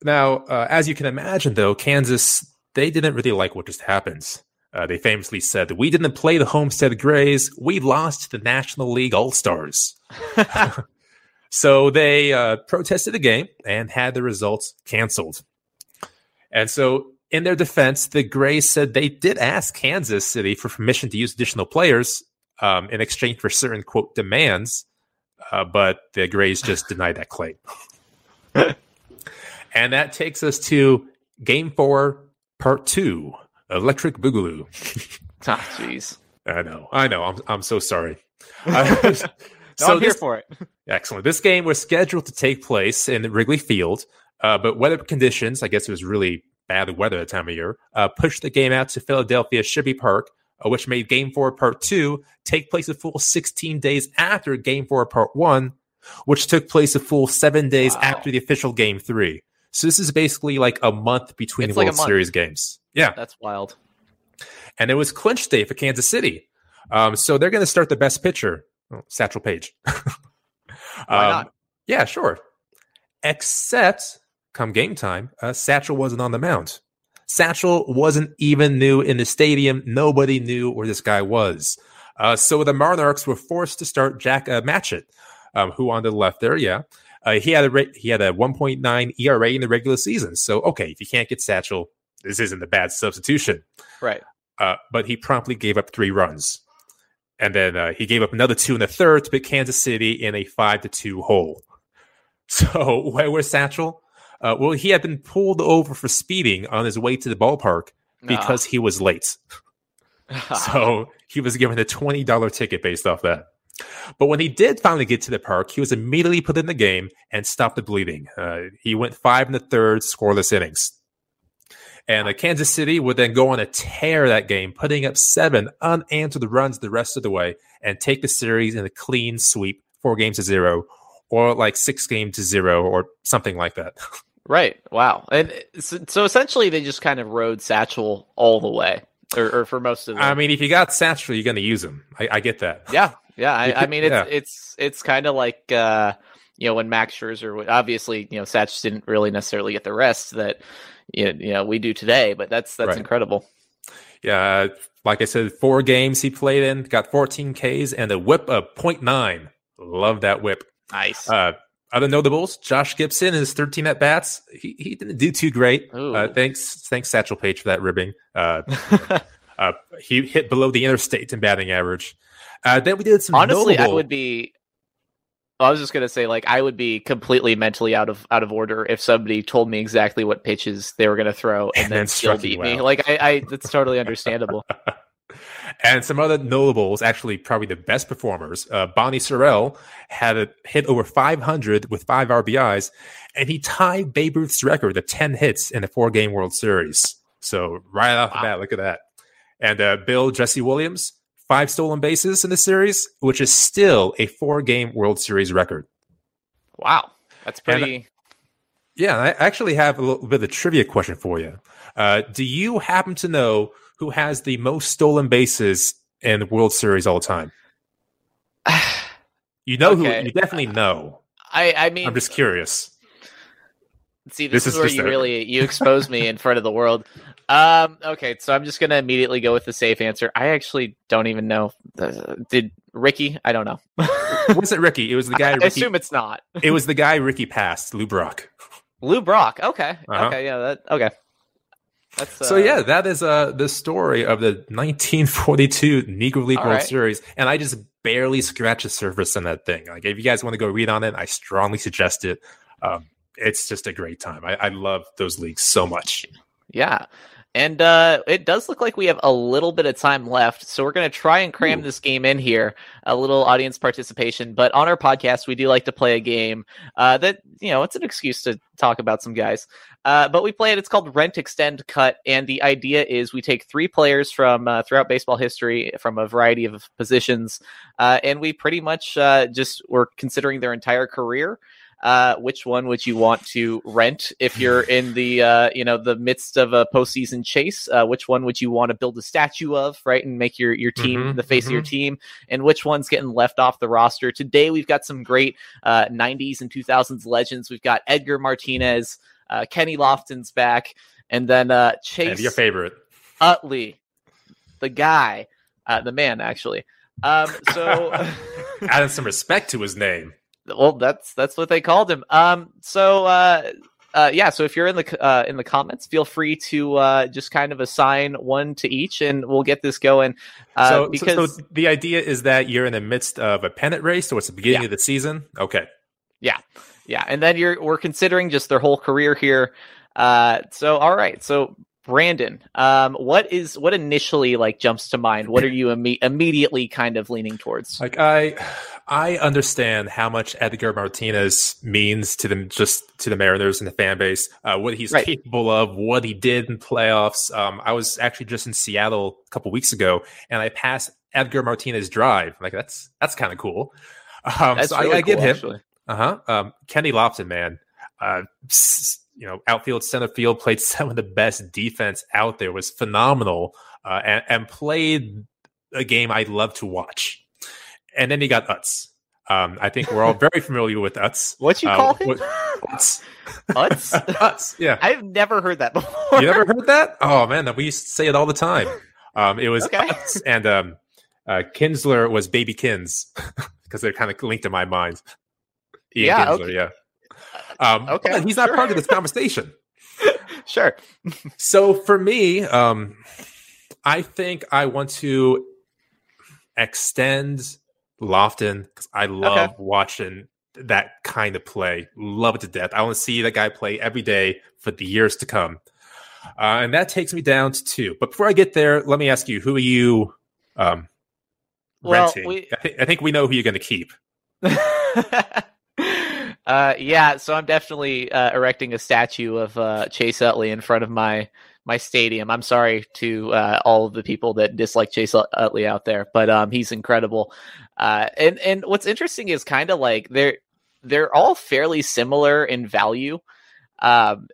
Now, uh, as you can imagine, though, Kansas they didn't really like what just happened. Uh, they famously said, "We didn't play the Homestead Grays. We lost the National League All Stars." so they uh, protested the game and had the results canceled. And so, in their defense, the Grays said they did ask Kansas City for permission to use additional players um, in exchange for certain quote demands, uh, but the Grays just denied that claim. and that takes us to Game Four, Part Two, Electric Boogaloo. Ah, jeez. I know, I know. I'm I'm so sorry. No, so I'm here this, for it. excellent. This game was scheduled to take place in Wrigley Field, uh, but weather conditions, I guess it was really bad weather at the time of year, uh, pushed the game out to Philadelphia Shibe Park, uh, which made Game Four Part Two take place a full 16 days after Game Four Part One, which took place a full seven days Wow. after the official Game Three. So this is basically like a month between It's like World month. Series games. Yeah, That's wild. and it was clinch day for Kansas City. Um, so they're going to start the best pitcher, oh, Satchel Paige. Why not? Yeah, sure. Except come game time, uh, Satchel wasn't on the mound. Satchel wasn't even new in the stadium. Nobody knew where this guy was. Uh, so the Monarchs were forced to start Jack uh, Matchett, um, who on the left there, yeah. Uh, he had a ra- he had a 1.9 ERA in the regular season. So okay, if you can't get Satchel, this isn't a bad substitution Right. uh, but he promptly gave up three runs. And then uh, he gave up another two in the third to put Kansas City in a five to two hole. So where was Satchel? Uh, well, he had been pulled over for speeding on his way to the ballpark because he was late. So he was given a twenty dollar ticket based off that. But when he did finally get to the park, he was immediately put in the game and stopped the bleeding. Uh, he went five in the third, scoreless innings. And uh, Kansas City would then go on a tear that game, putting up seven unanswered runs the rest of the way and take the series in a clean sweep, four games to zero, or like six games to zero, or something like that. Right. Wow. And uh, so, so essentially, they just kind of rode Satchel all the way, or, or for most of the. I mean, if you got Satchel, you're going to use him. I, I get that. yeah, yeah. I, I mean, it's yeah. it's it's kind of like uh, you know when Max Scherzer, obviously, you know, Satch didn't really necessarily get the rest that you know, you know we do today, but that's that's Right. incredible. Yeah, like I said, four games he played in, got 14 Ks and a whip of 0.9. Love that whip. Nice. Uh, other notables, Josh Gibson, his 13 at bats. He, he didn't do too great. Uh, thanks, thanks Satchel Paige for that ribbing. Uh, uh, he hit below the interstate in batting average. Uh, then we did some Honestly, I would be. I was just gonna say, like, I would be completely mentally out of out of order if somebody told me exactly what pitches they were gonna throw and, And then then still beat me. out. Like, I, I that's totally understandable. and some other notables, actually probably the best performers. Uh, Bonnie Serrell had a hit over 500 with five RBIs, and he tied Babe Ruth's record of 10 hits in a four-game World Series. So right off Wow. the bat, look at that. And uh, Bill Jesse Williams, five stolen bases in the series, which is still a four-game World Series record. Wow, that's And- pretty. Yeah, I actually have a little bit of a trivia question for you. Uh, do you happen to know who has the most stolen bases in the World Series all time? You know Okay. who? You definitely know. I I mean, I'm just curious. See, this, this is, is where you really you expose me in front of the world. Um, okay, so I'm just gonna immediately go with the safe answer. I actually don't even know. Uh, did Ricky? I don't know. It wasn't Ricky. It was the guy. I Ricky, assume it's not it was the guy Ricky passed, Lou Brock. Lou Brock. Okay, Uh-huh. okay, yeah, that okay. That's uh, So yeah, that is uh the story of the 1942 Negro League All World right. Series, and I just barely scratched the surface on that thing. Like, if you guys want to go read on it, I strongly suggest it. Um, it's just a great time. I, I love those leagues so much. Yeah. And uh, it does look like we have a little bit of time left. So we're going to try and cram Ooh. this game in here, a little audience participation. But on our podcast, we do like to play a game uh, that, you know, it's an excuse to talk about some guys. Uh, but we play it. It's called Rent, Extend, Cut. And the idea is we take three players from uh, throughout baseball history from a variety of positions. Uh, and we pretty much uh, just we're considering their entire career uh, which one would you want to rent if you're in the uh, you know the midst of a postseason chase? Uh, which one would you want to build a statue of, right, and make your your team Mhm, the face of your mhm. team? And which one's getting left off the roster? Today we've got some great uh, '90s and 2000s legends. We've got Edgar Martinez, uh, Kenny Lofton's back, and then uh, And Chase your favorite. Utley, the guy, uh, the man actually. Um, so. adding some respect to his name. Well that's that's what they called him um so uh uh, yeah, so if you're in the uh, in the comments, feel free to uh, just kind of assign one to each, and we'll get this going. Uh, so, so- because so the idea is that you're in the midst of a pennant race, or it's the beginning Yeah. of the season. Okay. Yeah, yeah, and then you're we're considering just their whole career here. Uh, so all right, so Brandon, um, what is what initially like jumps to mind? What are you imme- immediately kind of leaning towards? Like I, I understand how much Edgar Martinez means to them, just to the Mariners and the fan base. Uh, what he's Right. capable of, what he did in playoffs. Um, I was actually just in Seattle a couple weeks ago, and I passed Edgar Martinez Drive. Like that's that's kind of cool. Um, That's so really I, I give cool, him. Uh huh. Um, Kenny Lofton, man. Uh, s- you know, outfield, center field, played some of the best defense out there. Was phenomenal, uh, and, and played a game I love to watch. And then he got Utz. Um, I think we're all very familiar with Utz. What you Uh, call him? what- Utz. Utz? Utz. Yeah. I've never heard that before. You never heard that? Oh man, we used to say it all the time. Um, it was Okay. Utz, and um, uh, Kinsler was Baby Kins because they're kind of linked in my mind. Ian Yeah, Kinsler, okay. yeah. Um, Okay, he's not sure. part of this conversation. sure. So for me, um, I think I want to extend Lofton because I love watching that kind of play. Love it to death. I want to see that guy play every day for the years to come. Uh, and that takes me down to two. But before I get there, let me ask you: Who are you um, Well, renting? we- I, thi- I think we know who you're going to keep. uh, yeah, so I'm definitely uh, erecting a statue of uh, Chase Utley in front of my my stadium. I'm sorry to uh, all of the people that dislike Chase Utley out there, but um, he's incredible. Uh, and and what's interesting is kind of like they're they're all fairly similar in value. Um,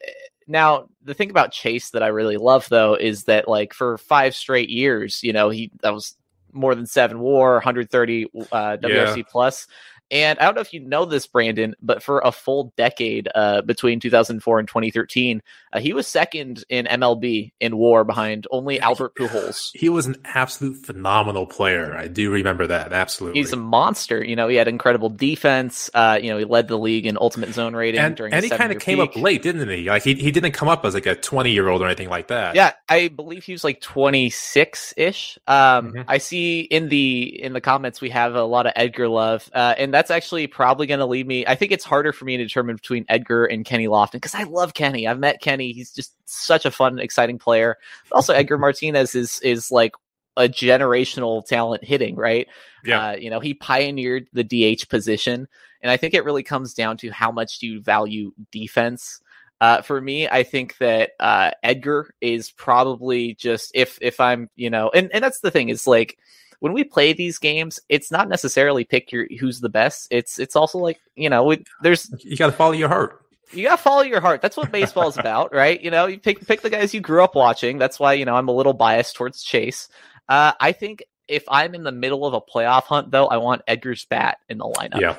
now the thing about Chase that I really love though is that like for five straight years, you know, he that was more than seven WAR, 130 uh, WRC plus. And I don't know if you know this, Brandon, but for a full decade uh, between 2004 and 2013, uh, he was second in MLB in WAR behind only Albert Pujols. He was an absolute phenomenal player. I do remember that. Absolutely. He's a monster. You know, he had incredible defense. Uh, you know, he led the league in ultimate zone rating and, during. and he kind of came up late, didn't he? Like he, he didn't come up as like a 20 year old or anything like that. Yeah, I believe he was like 26 ish. Um, Mhm. I see in the in the comments we have a lot of Edgar love, uh, and that's actually probably going to lead me. I think it's harder for me to determine between Edgar and Kenny Lofton because I love Kenny. I've met Kenny. He's just such a fun, exciting player. Also, Edgar Martinez is is like a generational talent hitting, right? Yeah. Uh, you know, he pioneered the DH position, and I think it really comes down to how much do you value defense. Uh, for me, I think that uh, Edgar is probably just if if I'm you know, and and that's the thing is like when we play these games, it's not necessarily pick your who's the best. It's it's also like you know, we, there's You got to follow your heart. you gotta follow your heart. That's what baseball is about, right? You know, you pick pick the guys you grew up watching. That's why you know I'm a little biased towards Chase. Uh, I think if I'm in the middle of a playoff hunt, though, I want Edgar's bat in the lineup Yeah.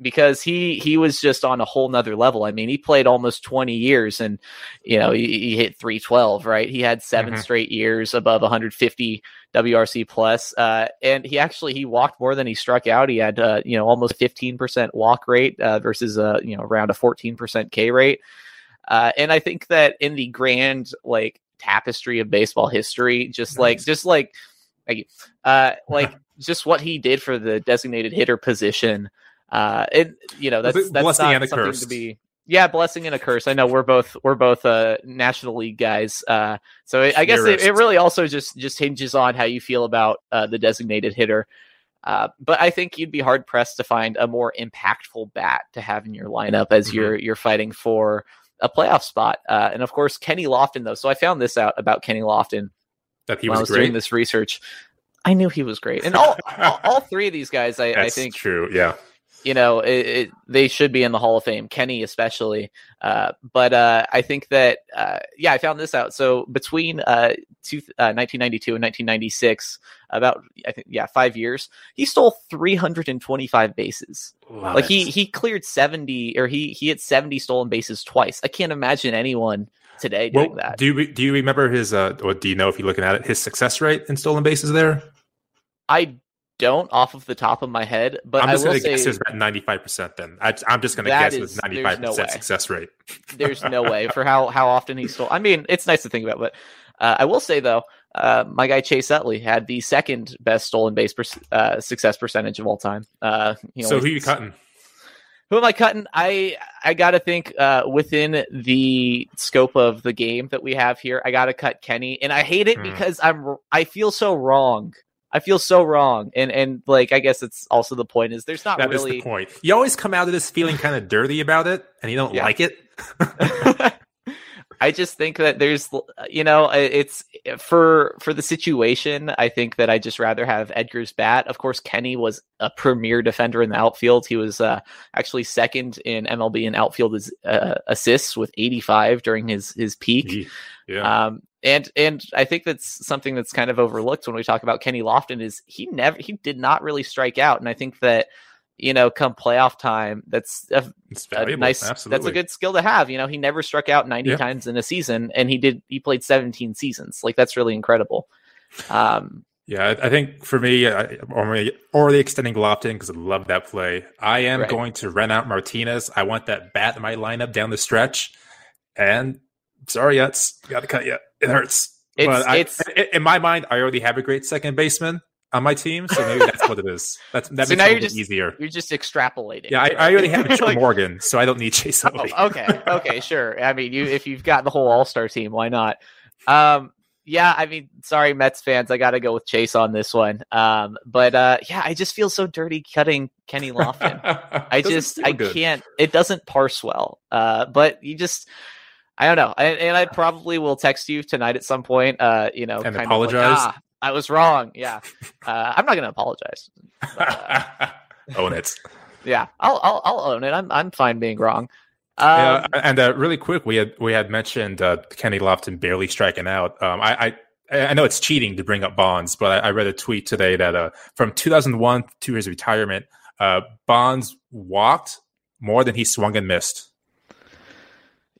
Because he he was just on a whole nother level. I mean, he played almost 20 years and you know, he, he hit 312, right? He had 7 Mhm. straight years above 150 WRC plus. Uh, and he actually he walked more than he struck out. He had uh, you know, almost 15% walk rate uh, versus uh, you know, around a 14% K rate. Uh, and I think that in the grand like tapestry of baseball history, just like just like. Uh, like just what he did for the designated hitter position. Uh, it you know that's it that's blessing not and a something curse? to be. Yeah, blessing and a curse. I know we're both we're both uh, National League guys, uh, so I I guess it, it really also just just hinges on how you feel about uh, the designated hitter. Uh, but I think you'd be hard pressed to find a more impactful bat to have in your lineup as Mhm. you're you're fighting for a playoff spot. Uh, and of course, Kenny Lofton though. So I found this out about Kenny Lofton That he when I was was doing this research. I knew he was great, and all all, all three of these guys, I, I think, true. Yeah. You know, it, it, they should be in the Hall of Fame. Kenny, especially. Uh, but uh, I think that, uh, yeah, I found this out. So between uh, two, uh, 1992 and 1996, about I think yeah, five years, he stole 325 bases. Love like it. he he cleared 70 or he he had 70 stolen bases twice. I can't imagine anyone today doing Well, that. do you do you remember his uh or do you know if you're looking at it his success rate in stolen bases there? I don't off of the top of my head, but I'm I just gonna say guess it's about 95 percent. Then I, I'm just gonna guess is- it's there's 95 no way. percent success rate. there's no way for how how often he stole. I mean, it's nice to think about, but uh, I will say though, uh, my guy Chase Utley had the second best stolen base per, uh, success percentage of all time. Uh, so who you cutting? Who am I cutting? I I gotta think uh, within the scope of the game that we have here. I gotta cut Kenny, and I hate it Hmm. because I'm I feel so wrong. I feel so wrong, and and like I guess it's also the point is there's not That is really the point. You always come out of this feeling kind of dirty about it, and you don't Yeah. like it. I just think that there's, you know, it's for for the situation. I think that I just rather have Edgar's bat. Of course, Kenny was a premier defender in the outfield. He was uh, actually second in MLB in outfield uh, assists with 85 during his his peak. Yeah. Um, and and I think that's something that's kind of overlooked when we talk about Kenny Lofton is he never he did not really strike out, and I think that you know come playoff time that's a, it's a nice Absolutely. that's a good skill to have. You know, he never struck out 90 Yeah. times in a season, and he did he played 17 seasons. Like that's really incredible. Um, Yeah, I think for me, I, or the extending Lofton because I love that play. I am Right. going to rent out Martinez. I want that bat in my lineup down the stretch. And sorry, Yats, got to cut you. It hurts. It's- but I, it's- in my mind, I already have a great second baseman on my team, so maybe that's what it is. That's that So makes it you're just- easier. you're just extrapolating. Yeah, I, I already have Like- Morgan, so I don't need Chase Oh, okay, okay, sure. I mean, you if you've got the whole All Star team, why not? Um, yeah, I mean, sorry, Mets fans, I got to go with Chase on this one. Um, but uh, yeah, I just feel so dirty cutting Kenny Lofton. I just I good. can't. It doesn't parse well. Uh, but you just. I don't know, and, and I probably will text you tonight at some point. Uh, you know, And kind apologize? Of like, ah, I was wrong. Yeah, uh, I'm not going to apologize. Own it. Yeah, I'll, I'll I'll own it. I'm I'm fine being wrong. Um, yeah, and uh, really quick, we had we had mentioned uh, Kenny Lofton barely striking out. Um, I, I I know it's cheating to bring up Bonds, but I, I read a tweet today that uh, from 2001 to his retirement, uh, Bonds walked more than he swung and missed.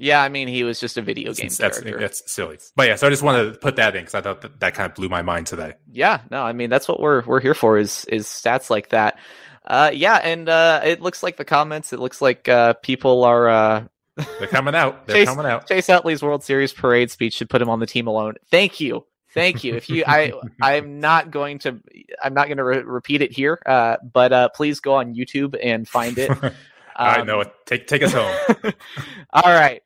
Yeah, I mean, he was just a video game That's, that's, character. that's silly. But yeah, so I just wanted to put that in because I thought that, that kind of blew my mind today. yeah, no, I mean that's what we're we're here for is is stats like that. Uh, yeah, and uh, it looks like the comments. It looks like uh, people are. Uh, They're coming out. They're Chase- coming out. Chase Utley's World Series parade speech should put him on the team alone. Thank you, thank you. If you, I, I'm not going to, I'm not going to re- repeat it here. Uh, but uh, please go on YouTube and find it. I Um, know it. Take take us home. All right.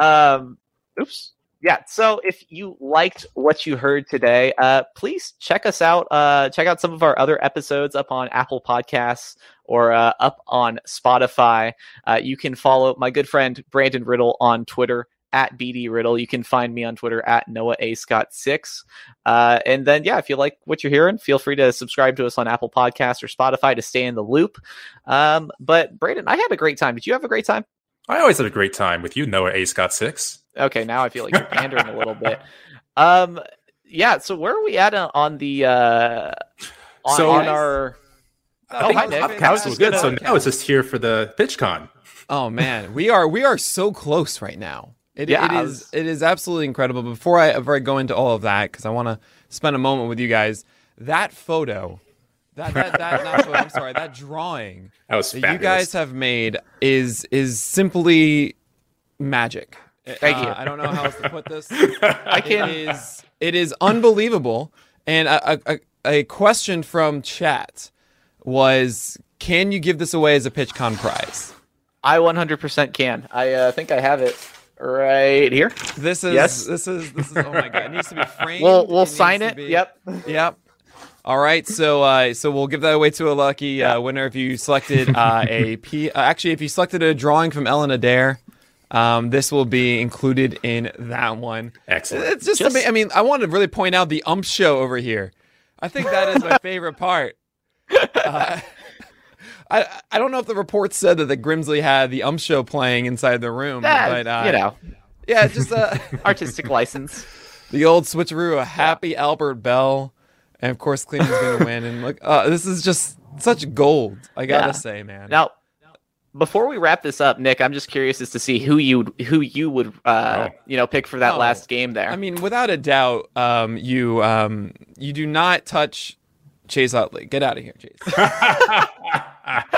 Um, oops. Yeah. So if you liked what you heard today, uh, please check us out. Uh, check out some of our other episodes up on Apple Podcasts or uh, up on Spotify. Uh, you can follow my good friend Brandon Riddle on Twitter at BD Riddle. You can find me on Twitter at Noah A Scott six. Uh, and then yeah, if you like what you're hearing, feel free to subscribe to us on Apple Podcasts or Spotify to stay in the loop. Um, but Brandon, I had a great time. Did you have a great time? I always had a great time with you, Noah A. Scott Six. Okay, now I feel like you're pandering a little bit. Um, yeah. So where are we at uh, on the uh, on, So- on our? I Oh, think hi, the Nick. podcast was good, so Podcast. now it's just here for the PitchCon. Oh man, we are we are so close right now. It, Yeah, it I is was- it is absolutely incredible. Before I before I go into all of that, because I want to spend a moment with you guys. That photo, that that that not photo, I'm sorry, that drawing That was that you guys have made is is simply magic. Thank Uh, you. I don't know how else to put this. I can. is it is unbelievable. And a question from chat was, can you give this away as a PitchCon prize? I 100% can. I uh, think I have it right here. This is Yes. this is this is oh my god, it needs to be framed. We'll we'll needs sign it. be- Yep. Yep. All right, so uh, so we'll give that away to a lucky uh, winner if you selected uh, a P. Uh, actually, if you selected a drawing from Ellen Adair, um, this will be included in that one. Excellent. It's just, just... I mean, I want to really point out the ump show over here. I think that is my favorite part. Uh, I I don't know if the report said that the Grimsley had the ump show playing inside the room, That, but uh, you know, yeah, just uh, artistic license. the old switcheroo, a happy Albert Belle, and of course Cleveland's going to win. And look, uh, this is just such gold. I gotta Yeah. say, man. Now, before we wrap this up, Nick, I'm just curious as to see who you who you would uh, Oh. you know pick for that Oh. last game there. I mean, without a doubt, um, you um, you do not touch Chase Utley. Get out of here, Chase.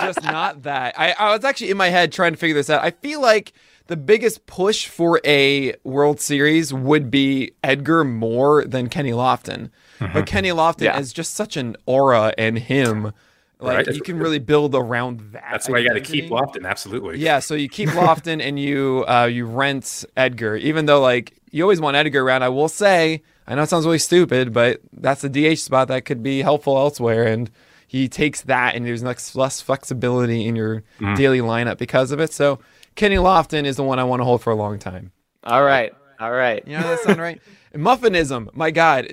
Just not that. I, I was actually in my head trying to figure this out. I feel like the biggest push for a World Series would be Edgar more than Kenny Lofton. But Kenny Lofton Yeah. is just such an aura and him. Like Right. you can really build around that. That's why you got to keep Lofton. Absolutely. Yeah, so you keep Lofton and you uh, you rent Edgar, even though like you always want Edgar around. I will say, I know it sounds really stupid, but that's a DH spot that could be helpful elsewhere, and he takes that, and there's less, less flexibility in your daily lineup because of it. So Kenny Lofton is the one I want to hold for a long time. all right, all right. You know that sound right? Muffinism, my God,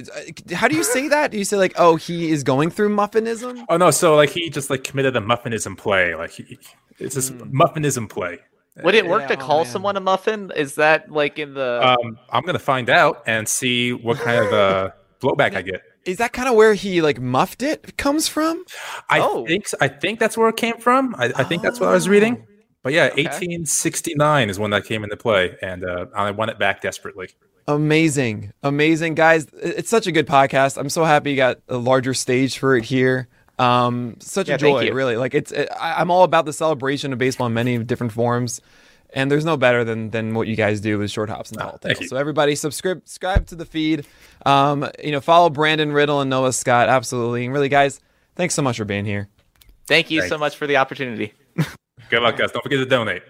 uh, how do you say that? Do you say like, oh, he is going through muffinism? Oh no, so like he just like committed a muffinism play. Like he, it's this muffinism play. Would it work Yeah, to oh, call man. someone a muffin? Is that like in the? Um, I'm gonna find out and see what kind of uh, blowback I get. Is that kind of where he like muffed it comes from? I Oh. think I think that's where it came from. I, I think that's what I was reading. But yeah, 1869 is when that came into play, and uh, I want it back desperately. Amazing, amazing guys! It's such a good podcast. I'm so happy you got a larger stage for it here. Um, such Yeah, a joy, really. Like it's, it, I, I'm all about the celebration of baseball in many different forms, and there's no better than than what you guys do with short hops and tall thank tales. So everybody, subscribe, subscribe to the feed. Um, you know, follow Brandon Riddle and Noah Scott. Absolutely, and really, guys, thanks so much for being here. Thank you so much for the opportunity. Good luck, guys. Don't forget to donate.